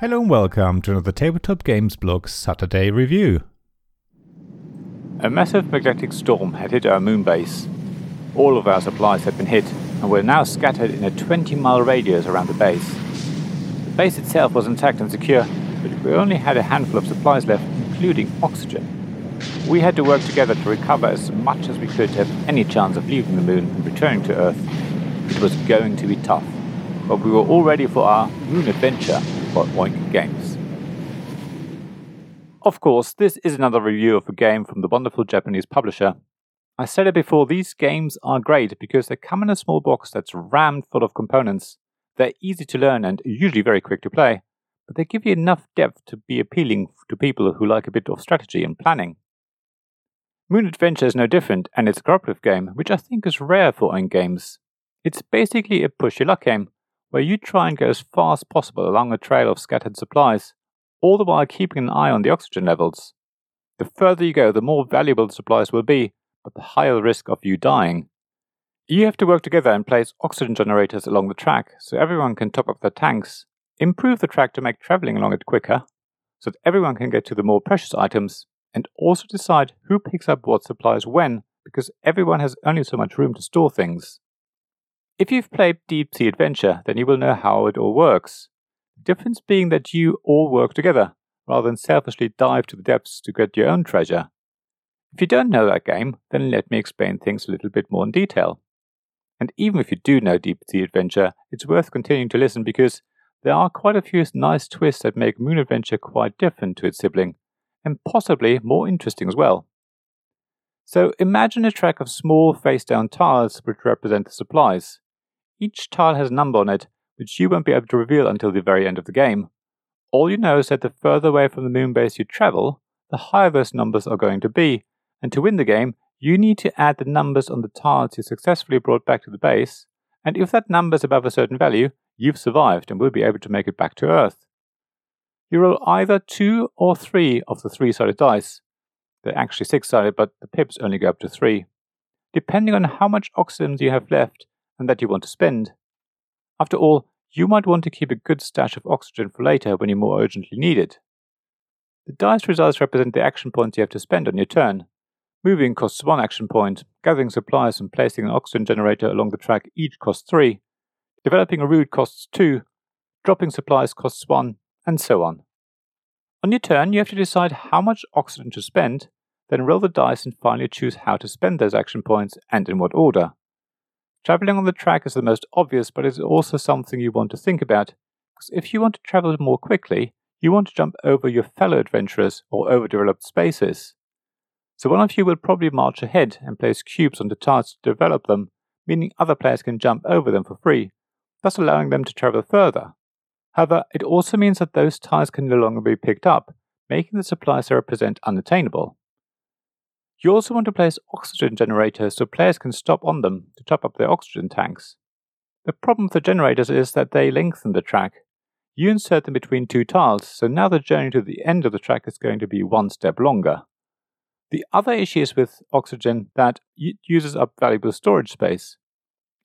Hello and welcome to another Tabletop Games Blog Saturday review. A massive magnetic storm had hit our moon base. All of our supplies had been hit and were now scattered in a 20 mile radius around the base. The base itself was intact and secure, but we only had a handful of supplies left, including oxygen. We had to work together to recover as much as we could to have any chance of leaving the moon and returning to Earth. It was going to be tough, but we were all ready for our moon adventure Games. Of course, this is another review of a game from the wonderful Japanese publisher. I said it before, these games are great because they come in a small box that's rammed full of components. They're easy to learn and usually very quick to play, but they give you enough depth to be appealing to people who like a bit of strategy and planning. Moon Adventure is no different, and it's a cooperative game, which I think is rare for Oink games. It's basically a push your luck game, where you try and go as fast as possible along a trail of scattered supplies, all the while keeping an eye on the oxygen levels. The further you go, the more valuable the supplies will be, but the higher the risk of you dying. You have to work together and place oxygen generators along the track so everyone can top up their tanks, improve the track to make traveling along it quicker, so that everyone can get to the more precious items, and also decide who picks up what supplies when, because everyone has only so much room to store things. If you've played Deep Sea Adventure, then you will know how it all works. The difference being that you all work together, rather than selfishly dive to the depths to get your own treasure. If you don't know that game, then let me explain things a little bit more in detail. And even if you do know Deep Sea Adventure, it's worth continuing to listen because there are quite a few nice twists that make Moon Adventure quite different to its sibling, and possibly more interesting as well. So imagine a track of small face down tiles which represent the supplies. Each tile has a number on it, which you won't be able to reveal until the very end of the game. All you know is that the further away from the moon base you travel, the higher those numbers are going to be, and to win the game, you need to add the numbers on the tiles you successfully brought back to the base, and if that number is above a certain value, you've survived and will be able to make it back to Earth. You roll either two or three of the three sided dice. They're actually six sided, but the pips only go up to three. Depending on how much oxygen you have left, and that you want to spend. After all, you might want to keep a good stash of oxygen for later when you more urgently need it. The dice results represent the action points you have to spend on your turn. Moving costs one action point, gathering supplies and placing an oxygen generator along the track each costs three, developing a route costs two, dropping supplies costs one, and so on. On your turn, you have to decide how much oxygen to spend, then roll the dice and finally choose how to spend those action points and in what order. Traveling on the track is the most obvious, but it's also something you want to think about. Because if you want to travel more quickly, you want to jump over your fellow adventurers or overdeveloped spaces. So one of you will probably march ahead and place cubes on the tiles to develop them, meaning other players can jump over them for free, thus allowing them to travel further. However, it also means that those tiles can no longer be picked up, making the supplies they represent unattainable. You also want to place oxygen generators so players can stop on them to top up their oxygen tanks. The problem with the generators is that they lengthen the track. You insert them between two tiles, so now the journey to the end of the track is going to be one step longer. The other issue is with oxygen that it uses up valuable storage space.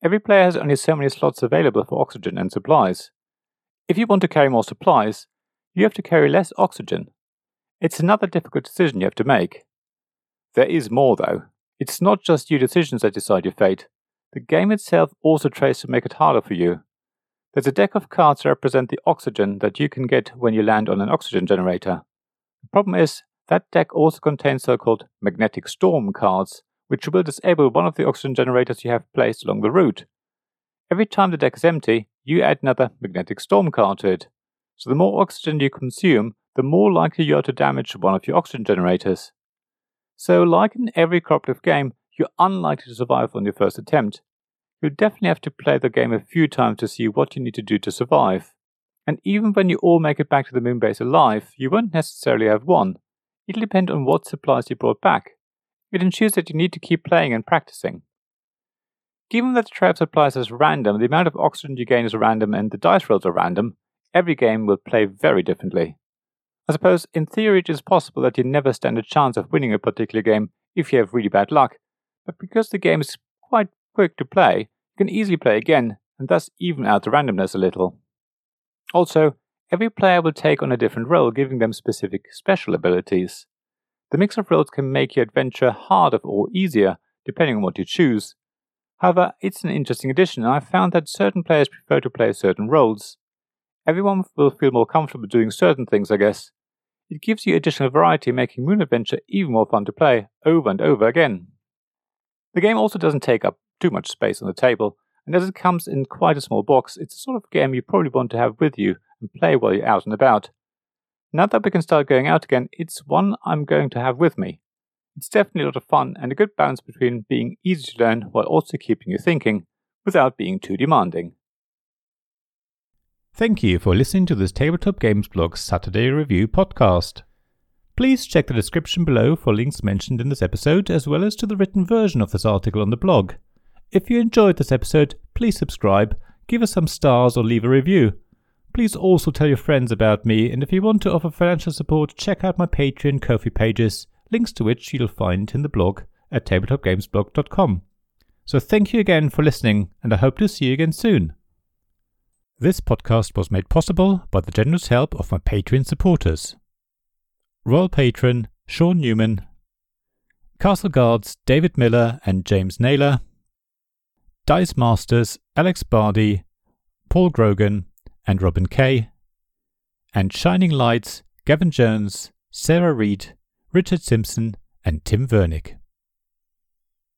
Every player has only so many slots available for oxygen and supplies. If you want to carry more supplies, you have to carry less oxygen. It's another difficult decision you have to make. There is more, though. It's not just your decisions that decide your fate. The game itself also tries to make it harder for you. There's a deck of cards that represent the oxygen that you can get when you land on an oxygen generator. The problem is, that deck also contains so called magnetic storm cards, which will disable one of the oxygen generators you have placed along the route. Every time the deck is empty, you add another magnetic storm card to it. So the more oxygen you consume, the more likely you are to damage one of your oxygen generators. So, like in every cooperative game, you're unlikely to survive on your first attempt. You'll definitely have to play the game a few times to see what you need to do to survive. And even when you all make it back to the moon base alive, you won't necessarily have won. It'll depend on what supplies you brought back. It ensures that you need to keep playing and practicing. Given that the tray of supplies is random, the amount of oxygen you gain is random, and the dice rolls are random, every game will play very differently. I suppose in theory it is possible that you never stand a chance of winning a particular game if you have really bad luck, but because the game is quite quick to play, you can easily play again and thus even out the randomness a little. Also, Every player will take on a different role, giving them specific special abilities. The mix of roles can make your adventure harder or easier, depending on what you choose. However, it's an interesting addition, and I've found that certain players prefer to play certain roles. Everyone will feel more comfortable doing certain things, I guess. It gives you additional variety, making Moon Adventure even more fun to play, over and over again. The game also doesn't take up too much space on the table, and as it comes in quite a small box, it's the sort of game you probably want to have with you and play while you're out and about. Now that we can start going out again, it's one I'm going to have with me. It's definitely a lot of fun and a good balance between being easy to learn while also keeping you thinking without being too demanding. Thank you for listening to this Tabletop Games Blog Saturday Review podcast. Please check the description below for links mentioned in this episode, as well as to the written version of this article on the blog. If you enjoyed this episode, please subscribe, give us some stars, or leave a review. Please also tell your friends about me, and if you want to offer financial support, check out my Patreon Ko-fi pages, links to which you'll find in the blog at tabletopgamesblog.com. So thank you again for listening, and I hope to see you again soon. This podcast was made possible by the generous help of my Patreon supporters. Royal Patron Sean Newman, Castle Guards David Miller and James Naylor, Dice Masters Alex Bardi, Paul Grogan, and Robin Kay, and Shining Lights Gavin Jones, Sarah Reed, Richard Simpson, and Tim Vernick.